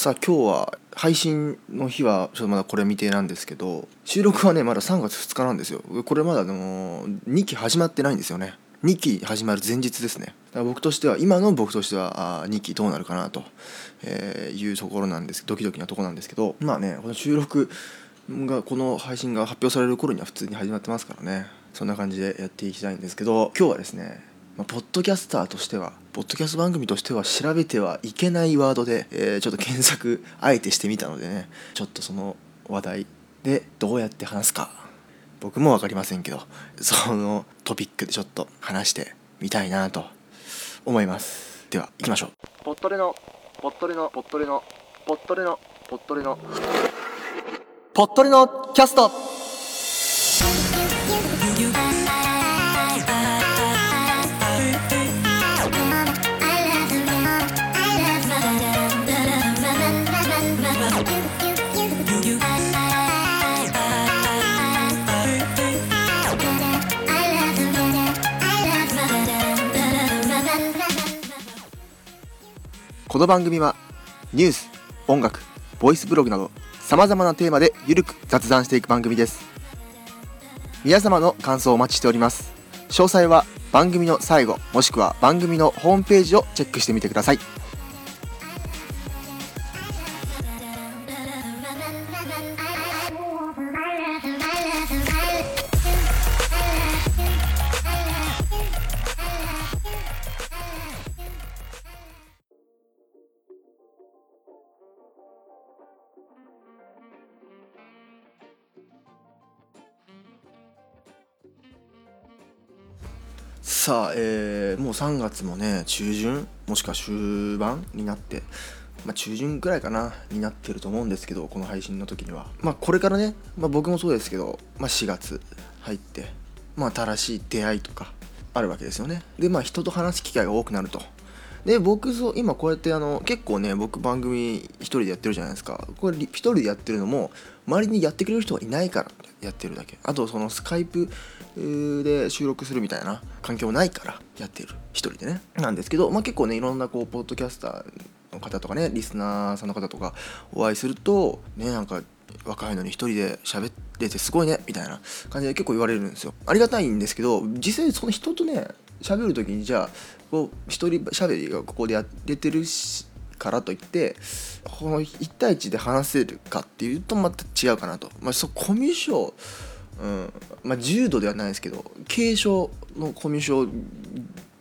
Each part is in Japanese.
さあ今日は配信の日はちょっとまだこれ未定なんですけど収録はねまだ3月2日なんですよ。これまだでも2期始まってないんですよね。2期始まる前日ですね。だから僕としては今の僕としてはあ2期どうなるかなと、えいうところなんですドキドキなとこなんですけどまあねこの収録がこの配信が発表される頃には普通に始まってますからね。そんな感じでやっていきたいんですけど今日はですねまあ、ポッドキャスターとしてはポッドキャスト番組としては調べてはいけないワードで、えー、ちょっと検索あえてしてみたのでねちょっとその話題でどうやって話すか。僕も分かりませんけどそのトピックでちょっと話してみたいなと思います。では行きましょう。ポットレのポットレのポットレのポットレのポットレのポットレのキャストこの番組はニュース、音楽、ボイスブログなど様々なテーマでゆるく雑談していく番組です。皆様の感想をお待ちしております。詳細は番組の最後もしくは番組のホームページをチェックしてみてください。さあ、えー、もう3月もね中旬もしくは終盤になってまあ、中旬くらいかなになってると思うんですけどこの配信の時には。まあこれからね、まあ、僕もそうですけど、まあ、4月入ってまあ新しい出会いとかあるわけですよね。でまあ人と話す機会が多くなると。で僕そう今こうやってあの結構ね僕番組一人でやってるじゃないですか。これ一人でやってるのも周りにやってくれる人がいないからやってるだけ。あとそのスカイプで収録するみたいな環境もないからやってる。一人でね。なんですけど、まあ、結構ねいろんなこうポッドキャスターの方とかねリスナーさんの方とかお会いするとねなんか若いのに一人で喋っててすごいねみたいな感じで結構言われるんですよ。ありがたいんですけど実際その人とね喋る時にじゃあこう一人喋りがここでやってるしからといってこの1対1で話せるかっていうとまた違うかなと、まあ、そコミュ障、うん。まあ、重度ではないですけど軽症のコミュ障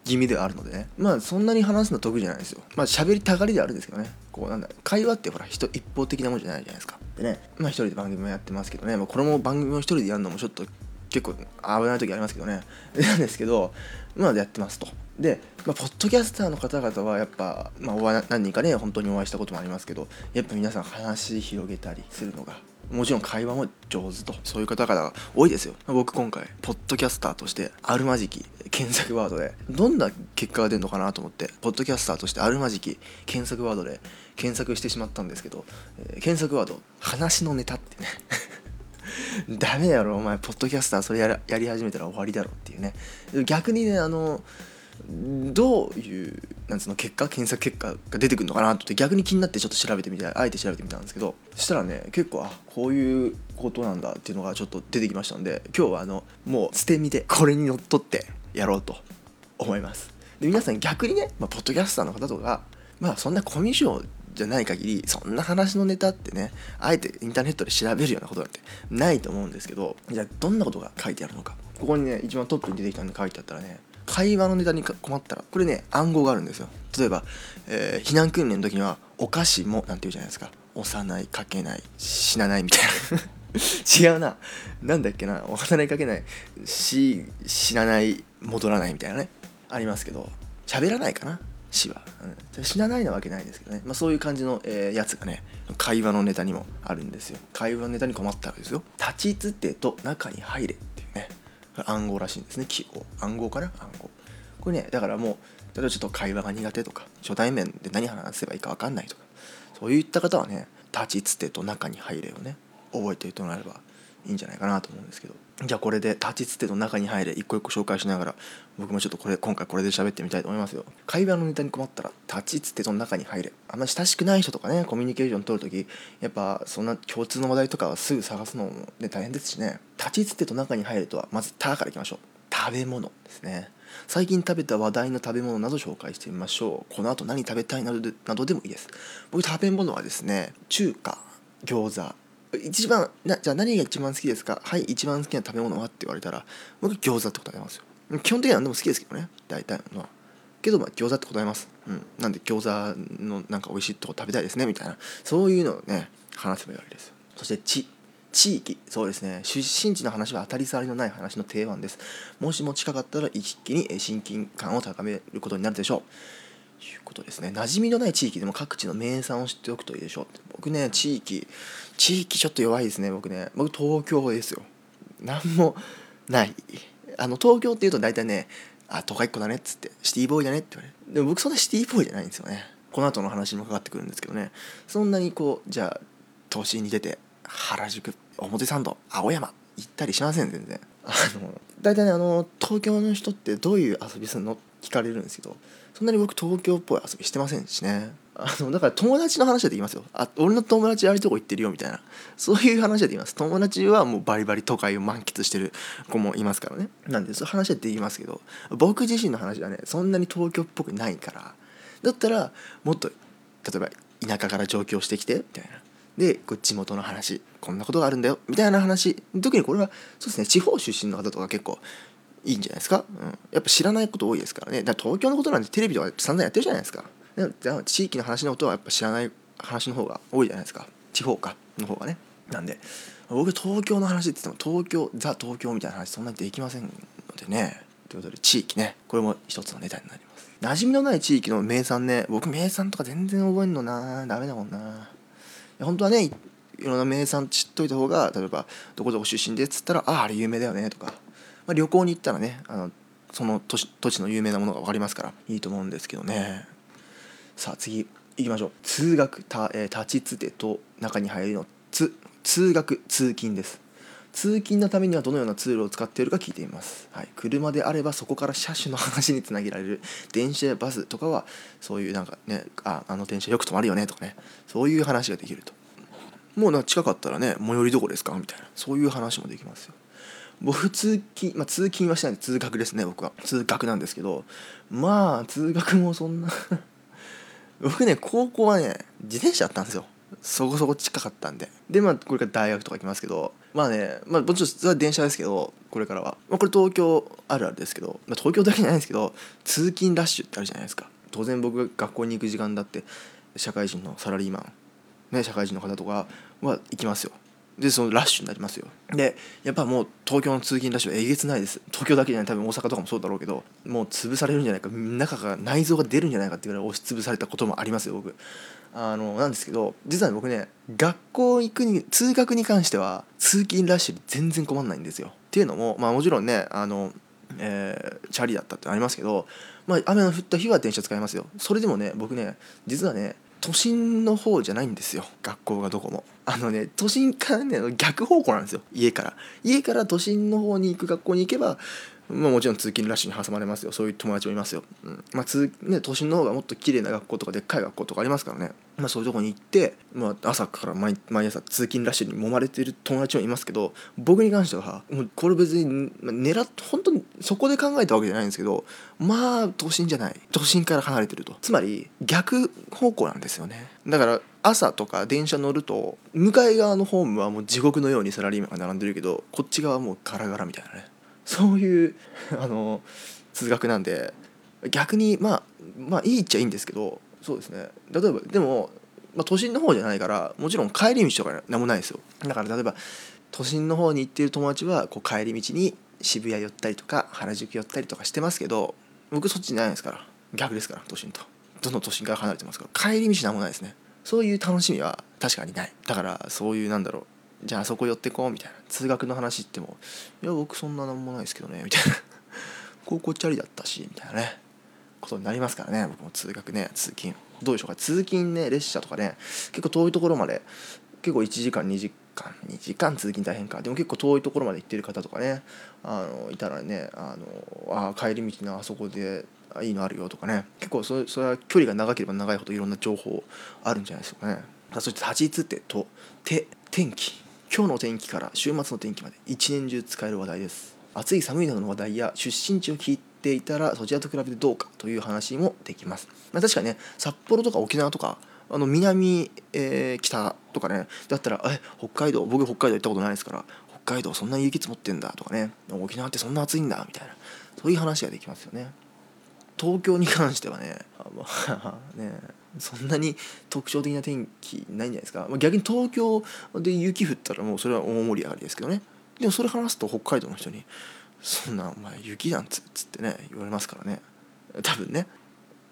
気味ではあるのでね。まあそんなに話すの得意じゃないですよ。まあ喋りたがりではあるんですけどね。こうなんだ会話ってほら人一方的なもんじゃないじゃないですか。でね。まあ一人で番組もやってますけどね、まあ、これも番組を一人でやるのもちょっと結構危ない時ありますけどね。なんですけどまあやってますと。で、まあ、ポッドキャスターの方々はやっぱ、まあ、何人かね本当にお会いしたこともありますけどやっぱ皆さん話広げたりするのがもちろん会話も上手と。そういう方々が多いですよ。僕今回ポッドキャスターとしてあるまじき検索ワードでどんな結果が出るのかなと思ってポッドキャスターとしてあるまじき検索ワードで検索してしまったんですけど、えー、検索ワード話のネタってね。ダメやろお前ポッドキャスターそれやり始めたら終わりだろっていうね。逆にねあのどういうなんつうの結果検索結果が出てくるのかなって逆に気になってちょっと調べてみたあえて調べてみたんですけどそしたらね結構あこういうことなんだっていうのがちょっと出てきましたんで今日はあのもう捨て身でこれにのっとってやろうと思います。で皆さん逆にね、まあ、ポッドキャスターの方とかまあそんなコミュ障じゃない限りそんな話のネタってねあえてインターネットで調べるようなことなんてないと思うんですけどじゃあどんなことが書いてあるのか。ここにね一番トップに出てきたんで書いてあったらね会話のネタに困ったらこれね暗号があるんですよ。例えば、えー、避難訓練の時には「お菓子も」なんて言うじゃないですか「押さないかけない死なない」みたいな。違うな。なんだっけな。押さないかけない。し死なない戻らないみたいなね。ありますけど喋らないかな。死は、うん、死なないなわけないですけどね、まあ、そういう感じの、えー、やつがね会話のネタにもあるんですよ。会話のネタに困ったわけですよ。立ちつてと中に入れっていうね。暗号らしいんですね。記号。暗号かな暗号。これねだからもう例えばちょっと会話が苦手とか初対面で何話せばいいか分かんないとかそういった方はね立ちつてと中に入れをね覚えていてもらえればいいんじゃないかなと思うんですけど。じゃあこれで立ちつての中に入れ一個一個紹介しながら僕もちょっとこれ今回これで喋ってみたいと思いますよ。会話のネタに困ったら立ちつての中に入れ。あんま親しくない人とかねコミュニケーション取るときやっぱそんな共通の話題とかはすぐ探すのも、ね、大変ですしね。立ちつてと中に入るとはまず「た」からいきましょう。食べ物ですね。最近食べた話題の食べ物など紹介してみましょう。この後何食べたいなどでなどでもいいです。僕食べ物はですね中華餃子一番なじゃあ何が一番好きですか？はい一番好きな食べ物は？って言われたら僕餃子って答えますよ。基本的には何でも好きですけどね。大体のは。けどまあ餃子って答えます、うん、なんで餃子のなんか美味しいとこ食べたいですね？みたいな。そういうのをね話せばいいわけですそして地地域。そうですね。出身地の話は当たり障りのない話の定番です。もしも近かったら一気に親近感を高めることになるでしょう。いうことですね。馴染みのない地域でも各地の名産を知っておくといいでしょう。僕ね地域地域ちょっと弱いですね僕ね。僕東京ですよ。何もない。あの東京っていうと大体ねあ都会っ子だねっつってシティボーイだねって言われる。でも僕そんなシティボーイじゃないんですよね。この後の話にもかかってくるんですけどね。そんなにこうじゃあ都心に出て原宿表参道青山行ったりしません全然。あの大体ねあの東京の人ってどういう遊びするの？聞かれるんですけど。そんなに僕東京っぽい遊びしてませんしね。あのだから友達の話はで言いますよ。あ俺の友達ああいうとこ行ってるよみたいな。そういう話で言います。友達はもうバリバリ都会を満喫してる子もいますからね。なんでそういう話はできますけど僕自身の話はねそんなに東京っぽくないから。だったらもっと例えば田舎から上京してきてみたいな。でこ地元の話こんなことがあるんだよみたいな話特にこれはそうですね地方出身の方とか結構いいんじゃないですか、うん、やっぱ知らないこと多いですからね。だから東京のことなんてテレビとか散々やってるじゃないですか。地域の話のことはやっぱ知らない話の方が多いじゃないですか。地方かの方がね。なんで僕東京の話って言っても東京ザ東京みたいな話そんなにできませんのでね。ということで地域ね。これも一つのネタになります。馴染みのない地域の名産ね。僕名産とか全然覚えんのな。ダメだもんな。本当はねいろんな名産知っといた方が例えばどこどこ出身でっつったらあああれ有名だよねとか、まあ、旅行に行ったらねあのその土地の有名なものが分かりますからいいと思うんですけどね。さあ次いきましょう。通学た、えー、立ちつてと中に入るの。つ通学通勤です。通勤のためにはどのようなツールを使っているか聞いています、はい、車であればそこから車種の話につなげられる。電車やバスとかはそういうなんかねああの電車よく止まるよねとかね。そういう話ができると。もうな近かったらね最寄りどこですか？みたいな。そういう話もできますよ。僕通勤まあ通勤はしないで通学ですね僕は。通学なんですけどまあ通学もそんな 僕ね高校はね自転車だったんですよ。そこそこ近かったんで。でまあこれから大学とか行きますけどまあねまあもちろんそれは電車ですけどこれからは、まあ、これ東京あるあるですけど、まあ、東京だけじゃないんですけど通勤ラッシュってあるじゃないですか。当然僕が学校に行く時間だって社会人のサラリーマンね社会人の方とかは行きますよ。でそのラッシュになりますよ。でやっぱもう東京の通勤ラッシュはえげつないです。東京だけじゃない多分大阪とかもそうだろうけどもう潰されるんじゃないか中から内臓が出るんじゃないかっていうぐらい押し潰されたこともありますよ僕。あのなんですけど実は僕ね学校行くに通学に関しては通勤ラッシュに全然困んないんですよ。っていうのもまあもちろんねあのえー、チャリだったってありますけど、まあ、雨の降った日は電車使いますよ。それでもね僕ね実はね都心の方じゃないんですよ学校がどこも。あのね都心からね逆方向なんですよ家から。家から都心の方に行く学校に行けばまあ、もちろん通勤ラッシュに挟まれますよ。そういう友達もいますよ、うん。まあ通ね、都心の方がもっと綺麗な学校とかでっかい学校とかありますからね、まあ、そういうとこに行って、まあ、朝から毎毎朝通勤ラッシュに揉まれてる友達もいますけど僕に関してはもうこれ別に狙って本当にそこで考えたわけじゃないんですけどまあ都心じゃない。都心から離れてると。つまり逆方向なんですよね。だから朝とか電車乗ると向かい側のホームはもう地獄のようにサラリーマンが並んでるけどこっち側はもうガラガラみたいなね。そういう あの通学なんで逆にまあまあいいっちゃいいんですけどそうですね。例えばでも、まあ、都心の方じゃないからもちろん帰り道とか何もないですよ。だから例えば都心の方に行ってる友達はこう帰り道に渋谷寄ったりとか原宿寄ったりとかしてますけど僕そっちじゃないですから。逆ですから都心と。どんどん都心から離れてますから。帰り道何もないですね。そういう楽しみは確かにない。だからそういうなんだろう。じゃあそこ寄ってこうみたいな。通学の話ってもいや僕そんな何もないですけどねみたいな。高校チャリだったしみたいなね。ことになりますからね僕も通学ね通勤。どうでしょうか。通勤ね列車とかね結構遠いところまで結構1時間2時間2時間通勤大変か。でも結構遠いところまで行ってる方とかねあのいたらねあのあ帰り道のあそこでいいのあるよとかね。結構そそれは距離が長ければ長いほどいろんな情報あるんじゃないですかね。そして立ち位置ってとて天気。今日の天気から週末の天気まで一年中使える話題です。暑い寒いなどの話題や出身地を聞いていたらそちらと比べてどうかという話もできます、まあ、確かにね札幌とか沖縄とかあの南、えー、北とかねだったらえ北海道僕北海道行ったことないですから北海道そんなに雪積もってんだとかね沖縄ってそんな暑いんだみたいなそういう話ができますよね。東京に関してはねまあ ねそんなに特徴的な天気ないんじゃないですか、ま、逆に東京で雪降ったらもうそれは大盛り上がりですけどね。でもそれ話すと北海道の人に「そんなお前雪なんつ」つってね言われますからね。多分ね。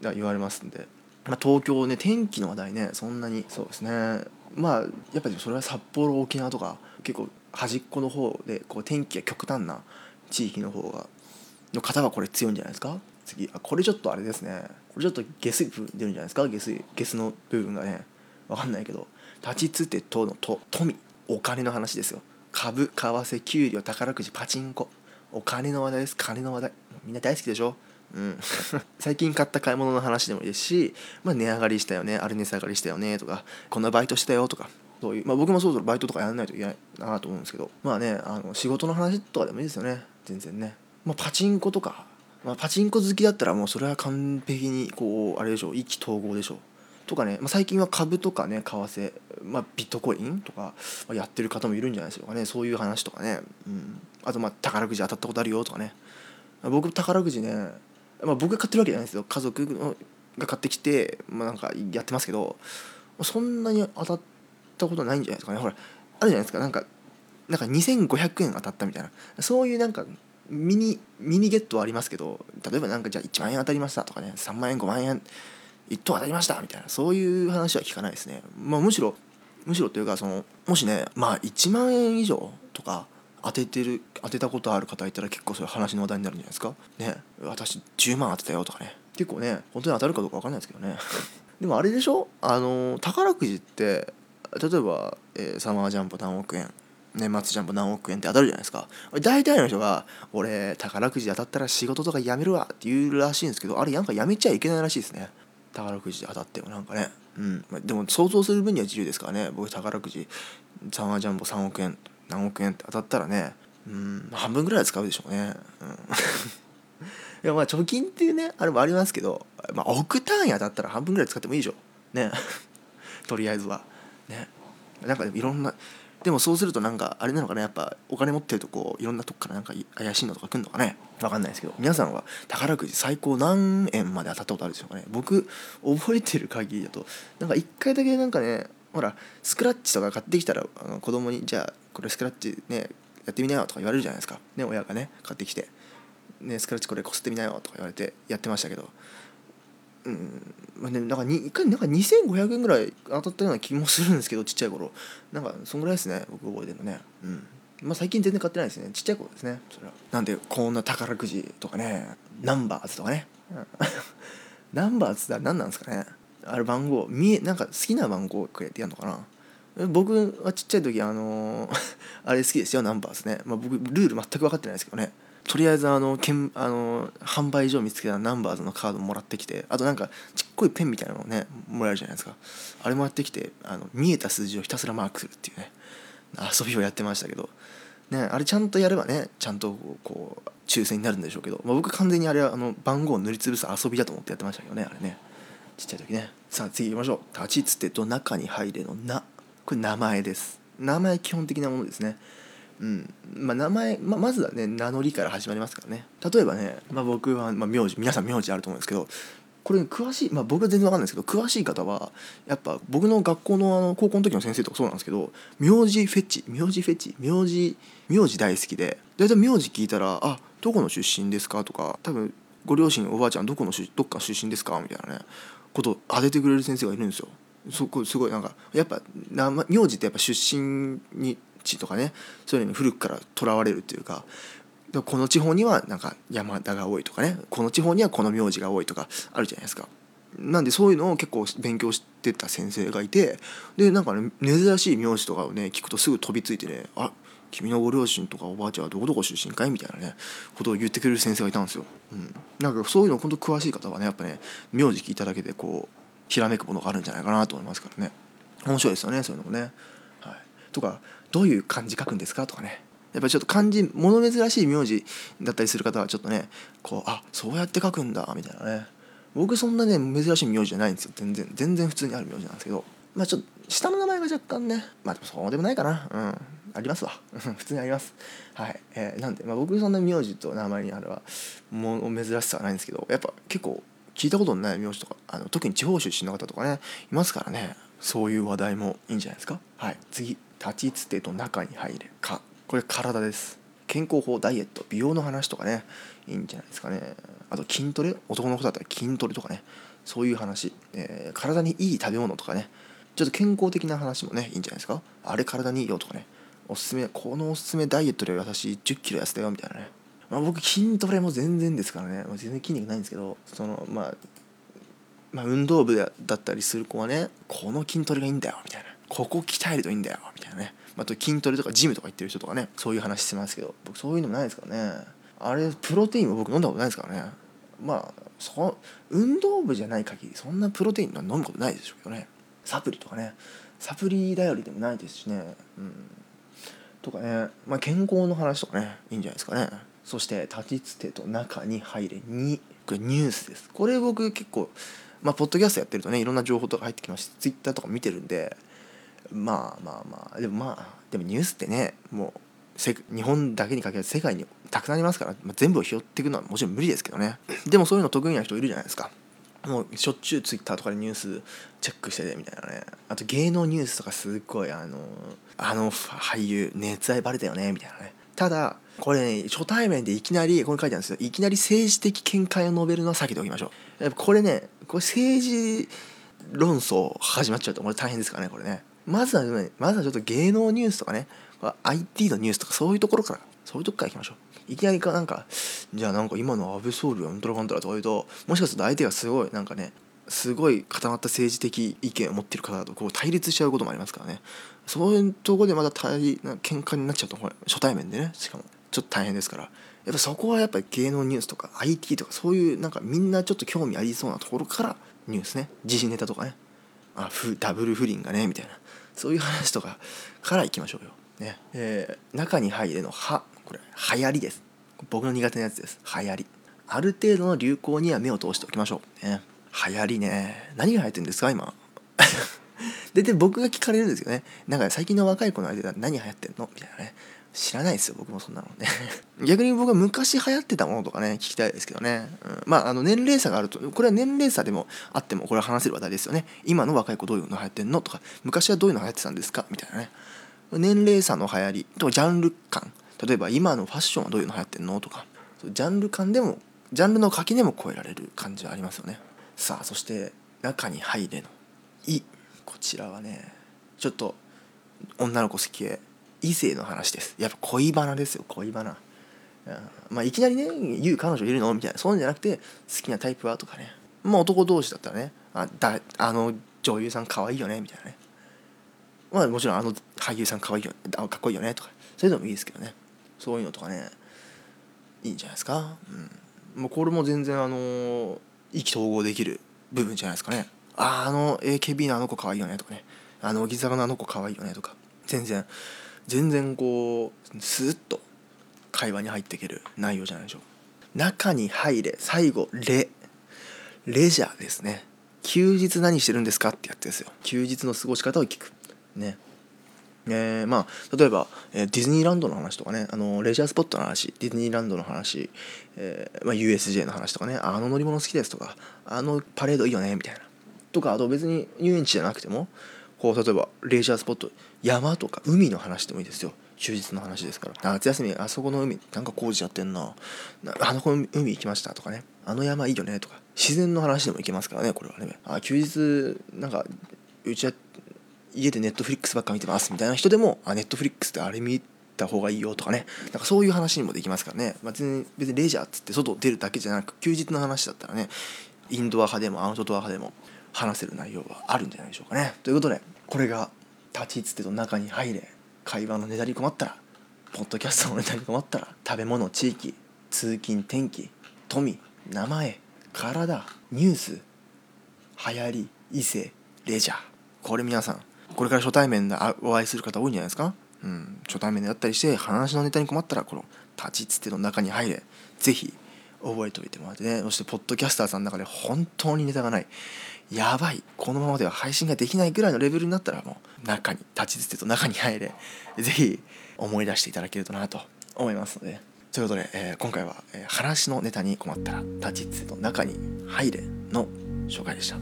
言われますんで。まあ、東京ね天気の話題ねそんなにそうですね。まあやっぱりそれは札幌沖縄とか結構端っこの方でこう天気が極端な地域の方がの方がこれ強いんじゃないですか。次あこれちょっとあれですね。これちょっと下水部出るんじゃないですか？下水下水の部分がね。分かんないけど。立ちつてとのと富。お金の話ですよ。株為替給料宝くじパチンコ。お金の話題です。金の話題。みんな大好きでしょ？うん、最近買った買い物の話でもいいですし、まあ、値上がりしたよね。あれ値下がりしたよね。とかこんなバイトしたよとか。そういう、まあ、僕もそろそろバイトとかやらないといけないなと思うんですけど。まあねあの仕事の話とかでもいいですよね。全然ね、まあ、パチンコとか、まあ、パチンコ好きだったらもうそれは完璧にこうあれでしょう意気投合でしょう。とかね、まあ、最近は株とかね為替、まあ、ビットコインとかやってる方もいるんじゃないでしょうかね。そういう話とかね、うん、あとまあ宝くじ当たったことあるよとかね。僕宝くじねまあ、僕が買ってるわけじゃないですよ。家族が買ってきて、まあ、なんかやってますけどそんなに当たったことないんじゃないですかね。ほらあるじゃないですか。なんかなんか2500円当たったみたいな。そういうなんかミニミニゲットはありますけど例えばなんかじゃあ1万円当たりましたとかね3万円5万円1等当たりましたみたいなそういう話は聞かないですね、まあ、むしろむしろというかそのもしねまあ1万円以上とか当ててる当てたことある方いたら結構それ話の話題になるんじゃないですか。ね私10万当てたよとかね。結構ね本当に当たるかどうか分かんないですけどね。でもあれでしょ？あの宝くじって例えば、えー、サマージャンボ何億円。年末ジャンボ何億円って当たるじゃないですか。大体の人が「俺宝くじ当たったら仕事とか辞めるわ」って言うらしいんですけどあれなんか辞めちゃいけないらしいですね。宝くじ当たってもなんかね。うん。でも想像する分には自由ですからね。僕宝くじサマジャンボ3億円何億円って当たったらね。うん。半分ぐらいは使うでしょうね、うん、いやまあ貯金っていうねあれもありますけど、まあ、億単位当たったら半分ぐらい使ってもいいでしょ。ね。とりあえずは。ね。なんかいろんなでもそうするとなんかあれなのかなやっぱお金持ってるとこういろんなとこからなんか怪しいのとか来るのかね。分かんないですけど。皆さんは宝くじ最高何円まで当たったことあるでしょうかね。僕覚えてる限りだとなんか1回だけなんかねほらスクラッチとか買ってきたらあの子供にじゃあこれスクラッチねやってみなよとか言われるじゃないですか。ね親がね買ってきて。ねスクラッチこれこすってみなよとか言われてやってましたけどうん。まあねなんか1回なんか2500円ぐらい当たったような気もするんですけどちっちゃい頃。なんかそんぐらいですね僕覚えてるのね。うん。まあ最近全然買ってないですね。ちっちゃい頃ですね。それは。なんでこんな宝くじとかねナンバーズとかね。ナンバーズって何なんですかね。ある番号見えなんか好きな番号くれてやるのかな。僕はちっちゃい時あの あれ好きですよナンバーですね、まあ、僕ルール全く分かってないですけどね。とりあえずあのけんあの販売所見つけたナンバーズのカードもらってきてあとなんかちっこいペンみたいなのねもらえるじゃないですか。あれもらってきてあの見えた数字をひたすらマークするっていうね。遊びをやってましたけど。ねあれちゃんとやればねちゃんとこう抽選になるんでしょうけど、まあ、僕完全にあれはあの番号を塗りつぶす遊びだと思ってやってましたけどねあれね。ちっちゃい時ね。さあ次行きましょう。立ちつてと中に入れのな。これ名前です。名前基本的なものですね。うんまあ、名前、まあ、まずはね名乗りから始まりますからね例えばね、まあ、僕は、まあ、名字皆さん名字あると思うんですけどこれ、詳しい、まあ、僕は全然わかんないですけど詳しい方はやっぱ僕の学校のあの高校の時の先生とかそうなんですけど名字フェチ名字フェチ名字名字大好きで大体名字聞いたら「あどこの出身ですか?」とか多分ご両親おばあちゃんどこのどっか出身ですかみたいなねことを当ててくれる先生がいるんですよ。そこすごいなんかやっぱ名名字ってやっぱ出身に地とかねそういうのに古くからとらわれるっていうかこの地方にはなんか山田が多いとかねこの地方にはこの名字が多いとかあるじゃないですか。なんでそういうのを結構勉強してた先生がいてでなんかね珍しい名字とかをね聞くとすぐ飛びついてね「あ君のご両親とかおばあちゃんはどこどこ出身かい?」みたいなねことを言ってくれる先生がいたんですよ。うん、なんかそういうの本当詳しい方はねやっぱね名字聞いただけでこうひらめくものがあるんじゃないかなと思いますからね面白いですよねそういうのもね。はい、とかどういう漢字書くんですか？とかね。やっぱりちょっと漢字物珍しい名字だったりする方はちょっとねこうあそうやって書くんだみたいなね。僕そんなね珍しい名字じゃないんですよ。全然全然普通にある名字なんですけど。まあちょっと下の名前が若干ねまあでもそうでもないかな。うん。ありますわ。普通にあります。はい。えー、なんで、まあ、僕そんな名字と名前にあるはもう珍しさはないんですけどやっぱ結構聞いたことのない名字とかあの特に地方出身の方とかねいますからね。そういう話題もいいんじゃないですか？はい。次。立ちつてと中に入れか。これ体です。健康法ダイエット。美容の話とかね。いいんじゃないですかね。あと筋トレ。男の子だったら筋トレとかね。そういう話、えー、体にいい食べ物とかね。ちょっと健康的な話もね。いいんじゃないですか。あれ体にいいよとかね。おすすめ。このおすすめダイエットで優しい1 0キロ痩せたよみたいなね、まあ、僕筋トレも全然ですからね、ま、全然筋肉ないんですけど。そのまあまあ、運動部だったりする子はね。この筋トレがいいんだよみたいな。ここ鍛えるといいんだよみたいなね。あと筋トレとかジムとか行ってる人とかねそういう話してますけど僕そういうのもないですからね。あれプロテインも僕飲んだことないですからね。まあそ運動部じゃない限りそんなプロテインは飲むことないでしょうけどね。サプリとかね。サプリ頼りでもないですしね。うん。とかね。まあ健康の話とかねいいんじゃないですかね。そして立ちつてと中に入れ2これニュースです。これ僕結構まあポッドキャストやってるとねいろんな情報とか入ってきましてツイッターとか見てるんでまあまあまあ。でもまあでもニュースってねもう日本だけに限らず世界にたくさんありますから、まあ、全部を拾っていくのはもちろん無理ですけどね。でもそういうの得意な人いるじゃないですか。もうしょっちゅうツイッターとかでニュースチェックしててみたいなね。あと芸能ニュースとかすっごいあのあの俳優熱愛バレたよねみたいなね。ただこれね初対面でいきなりこれ書いてあるんですよ。いきなり政治的見解を述べるのは避けておきましょう。やっぱこれねこれ政治論争始まっちゃうとこれ大変ですからねこれねまずはねまずはちょっと芸能ニュースとかね IT のニュースとかそういうところからそういうとこからいきましょう。いきなりかなんかじゃあなんか今の安倍総理はうんたらかんたらとか言うともしかすると相手がすごいなんかねすごい固まった政治的意見を持ってる方だとこう対立しちゃうこともありますからね。そういうところでまた対喧嘩になっちゃうと初対面でねしかも。ちょっと大変ですから。やっぱそこはやっぱり芸能ニュースとか IT とかそういうなんかみんなちょっと興味ありそうなところからニュースね。時事ネタとかね。あダブル不倫がねみたいな。そういう話とかからいきましょうよ。ねえー、中に入れの「は」これ流行りです。僕の苦手なやつです。流行り。ある程度の流行には目を通しておきましょう。ね、流行りね。何が流行ってるんですか今。でで僕が聞かれるんですよね。なんか最近の若い子の間で何流行ってんの？みたいなね。知らないですよ僕もそんなのね。逆に僕は昔流行ってたものとかね聞きたいですけどね、うん、まああの年齢差があるとこれは年齢差でもあってもこれは話せる話題ですよね。今の若い子どういうの流行ってんの？とか昔はどういうの流行ってたんですか？みたいなね。年齢差の流行りとかジャンル感。例えば今のファッションはどういうの流行ってんの？とか。ジャンル感でもジャンルの垣根も超えられる感じはありますよね。さあそして中に入れの「い」こちらはねちょっと女の子好きへ異性の話です。やっぱ恋バナですよ恋バナ。まあいきなりね言う彼女いるの？みたいな。そういうんじゃなくて好きなタイプは？とかね。まあ男同士だったらね。あだあの女優さん可愛いよね？みたいなね。まあもちろんあの俳優さん可愛いよあかっこいいよね？とか。そういうのもいいですけどね。そういうのとかね。いいんじゃないですか？うん。もうこれも全然あの意気投合できる部分じゃないですかね。ああの AKB のあの子可愛いよねとかね。あの乃木坂のあの子可愛いよねとか。全然全然こうスーッと会話に入っていける内容じゃないでしょ。う中に入れ最後レレジャーですね。休日何してるんですかってやつですよ。休日の過ごし方を聞く。ね。えー、まあ例えば、えー、ディズニーランドの話とかね。あのレジャースポットの話。ディズニーランドの話、えーまあ、USJ の話とかね。あの乗り物好きですとか。あのパレードいいよね。みたいな。とかあと別に遊園地じゃなくてもこう例えばレジャースポット山とか海の話でもいいですよ。休日の話ですから。夏休みあそこの海なんか工事やってんな。あの海行きましたとかね。あの山いいよねとか。自然の話でもいけますからねこれはね。あ休日なんかうちは家でネットフリックスばっか見てますみたいな人でもあネットフリックスってあれ見た方がいいよとかね。なんかそういう話にもできますからね、まあ、別に別にレジャーっつって外出るだけじゃなく休日の話だったらね。インドア派でもアウトドア派でも。話せる内容はあるんじゃないでしょうかね。ということでこれが立ちつてと中に入れ会話のネタに困ったらポッドキャストのネタに困ったら食べ物地域通勤天気富名前体ニュース流行り異性レジャー。これ皆さんこれから初対面でお会いする方多いんじゃないですか？うん。初対面であったりして話のネタに困ったらこの立ちつての中に入れぜひ覚えておいてもらってね。そしてポッドキャスターさんの中で本当にネタがない。やばい。このままでは配信ができないぐらいのレベルになったらもう中に立ちつてと中に入れぜひ思い出していただけるとなと思いますので。ということで、えー、今回は、えー、話のネタに困ったら立ちつてと中に入れの紹介でした。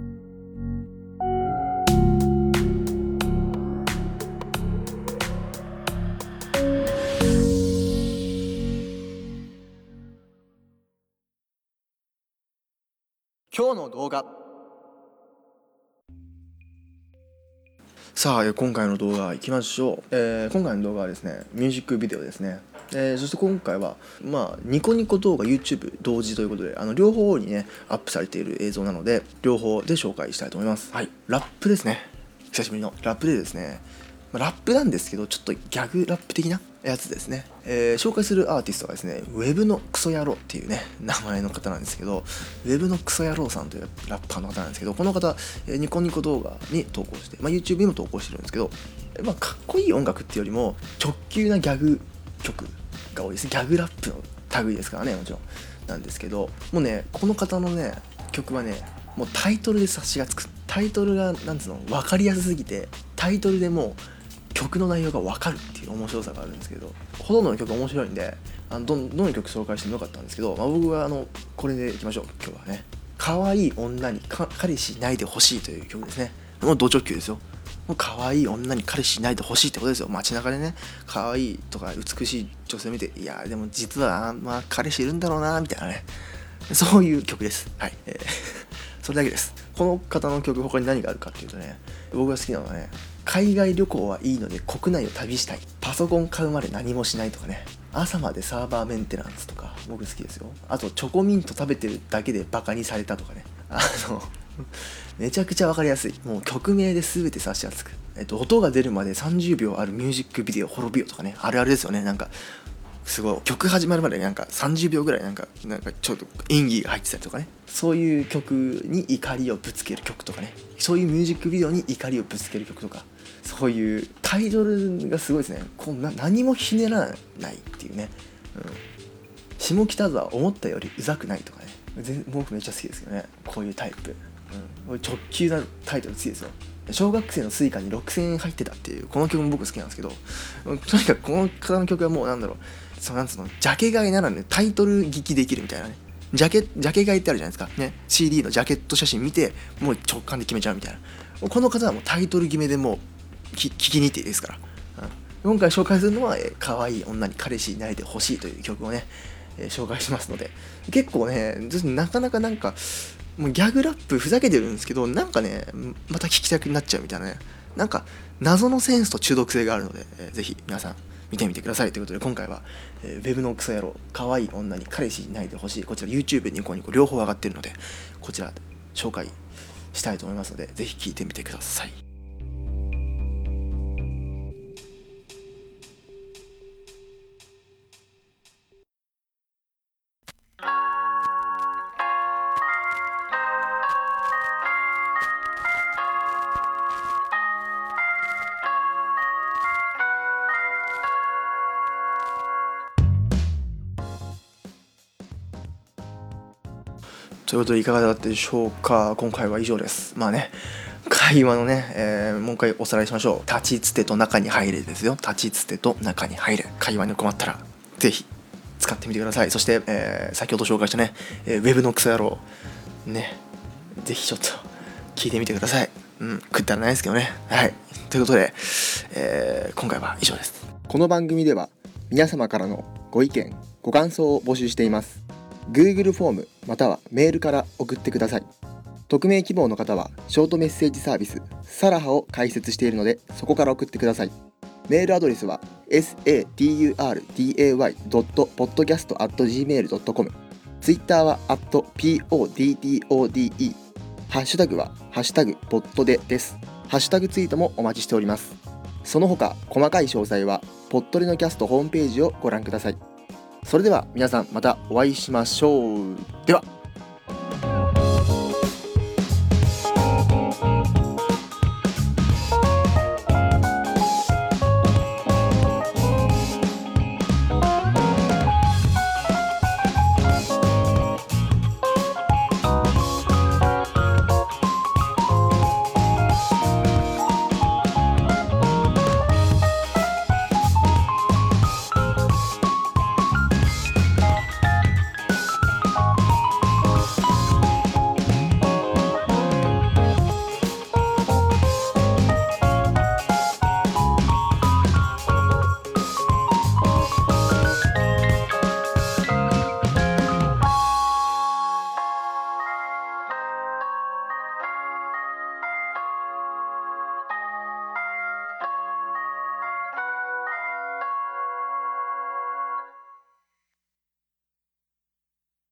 今日の動画。さあ今回の動画いきましょう、えー、今回の動画はですねミュージックビデオですね。えー、そして今回は、まあ、ニコニコ動画 YouTube 同時ということであの両方にねアップされている映像なので両方で紹介したいと思います。はい。ラップですね。久しぶりのラップでですね。ラップなんですけどちょっとギャグラップ的なやつですね、えー、紹介するアーティストはですねウェブのクソ野郎っていうね名前の方なんですけどウェブのクソ野郎さんというラッパーの方なんですけどこの方、えー、ニコニコ動画に投稿して、まあ、YouTube にも投稿してるんですけど、まあ、かっこいい音楽っていうよりも直球なギャグ曲が多いですね。ギャグラップの類ですからねもちろん。なんですけどもうねこの方のね曲はねもうタイトルで察しがつく。タイトルがなんつうの分かりやすすぎてタイトルでもう曲の内容が分かるっていう面白さがあるんですけどほとんどの曲面白いんであのどどの曲紹介してもよかったんですけど、まあ、僕はあのこれでいきましょう今日はね。可愛い女に彼氏いないでほしいという曲ですね。もうド直球ですよ。もう可愛い女に彼氏いないでほしいってことですよ。街中でね。可愛いとか美しい女性見ていやでも実はあんまあ彼氏いるんだろうなみたいなね。そういう曲です。はい、えー、それだけです。この方の曲他に何があるかっていうとね僕が好きなのはね海外旅行はいいので国内を旅したい。パソコン買うまで何もしないとかね。朝までサーバーメンテナンスとか僕好きですよ。あとチョコミント食べてるだけでバカにされたとかね。あの めちゃくちゃ分かりやすい。もう曲名で全て察しがつく、えっと、音が出るまで30秒あるミュージックビデオ滅びよとかね。あるあるですよね。なんかすごい。曲始まるまでなんか30秒ぐらいなんかなんかちょっと演技が入ってたりとかね。そういう曲に怒りをぶつける曲とかね。そういうミュージックビデオに怒りをぶつける曲とか。そういうタイトルがすごいですね。こんな何もひねらないっていうね、うん、下北沢思ったよりうざくないとかね。僕めっちゃ好きですけどね。こういうタイプ、うん、直球なタイトル好きですよ。小学生の Suica に6000円入ってたっていうこの曲も僕好きなんですけどとにかくこの方の曲はもうなんだろう。そのなんつうの？ジャケ買いならねタイトル聞きできるみたいなね。ジャケジャケ買いってあるじゃないですか。ね。CD のジャケット写真見てもう直感で決めちゃうみたいな。この方はもうタイトル決めでもう聞きに行っていいですから、うん、今回紹介するのは、えー、可愛い女に彼氏いないでほしいという曲をね、えー、紹介しますので。結構ねなかなかなんかもうギャグラップふざけてるんですけどなんかねまた聞きたくなっちゃうみたいなね。なんか謎のセンスと中毒性があるので、えー、ぜひ皆さん見てみてください。ということで今回は、えー、ウェブのクソ野郎可愛い女に彼氏いないでほしい。こちら YouTube ニコニコ両方上がってるのでこちら紹介したいと思いますのでぜひ聞いてみてください。ということでいかがだったでしょうか？今回は以上です。まあね会話のね、えー、もう一回おさらいしましょう。立ちつてと中に入れですよ。立ちつてと中に入れ。会話に困ったらぜひ使ってみてください。そして、えー、先ほど紹介したね、えー、ウェブのクソ野郎。ねぜひちょっと聞いてみてください。うん食ったらないですけどね。はい。ということで、えー、今回は以上です。この番組では皆様からのご意見ご感想を募集しています。Google フォームまたはメールから送ってください。匿名希望の方はショートメッセージサービスサラハを開設しているのでそこから送ってください。メールアドレスは saturday.podcast.gmail.com ツイッターは @poddode ハッシュタグはハッシュタグポッドでです。ハッシュタグツイートもお待ちしております。その他細かい詳細はポッドリのキャストホームページをご覧ください。それでは皆さんまたお会いしましょう。では。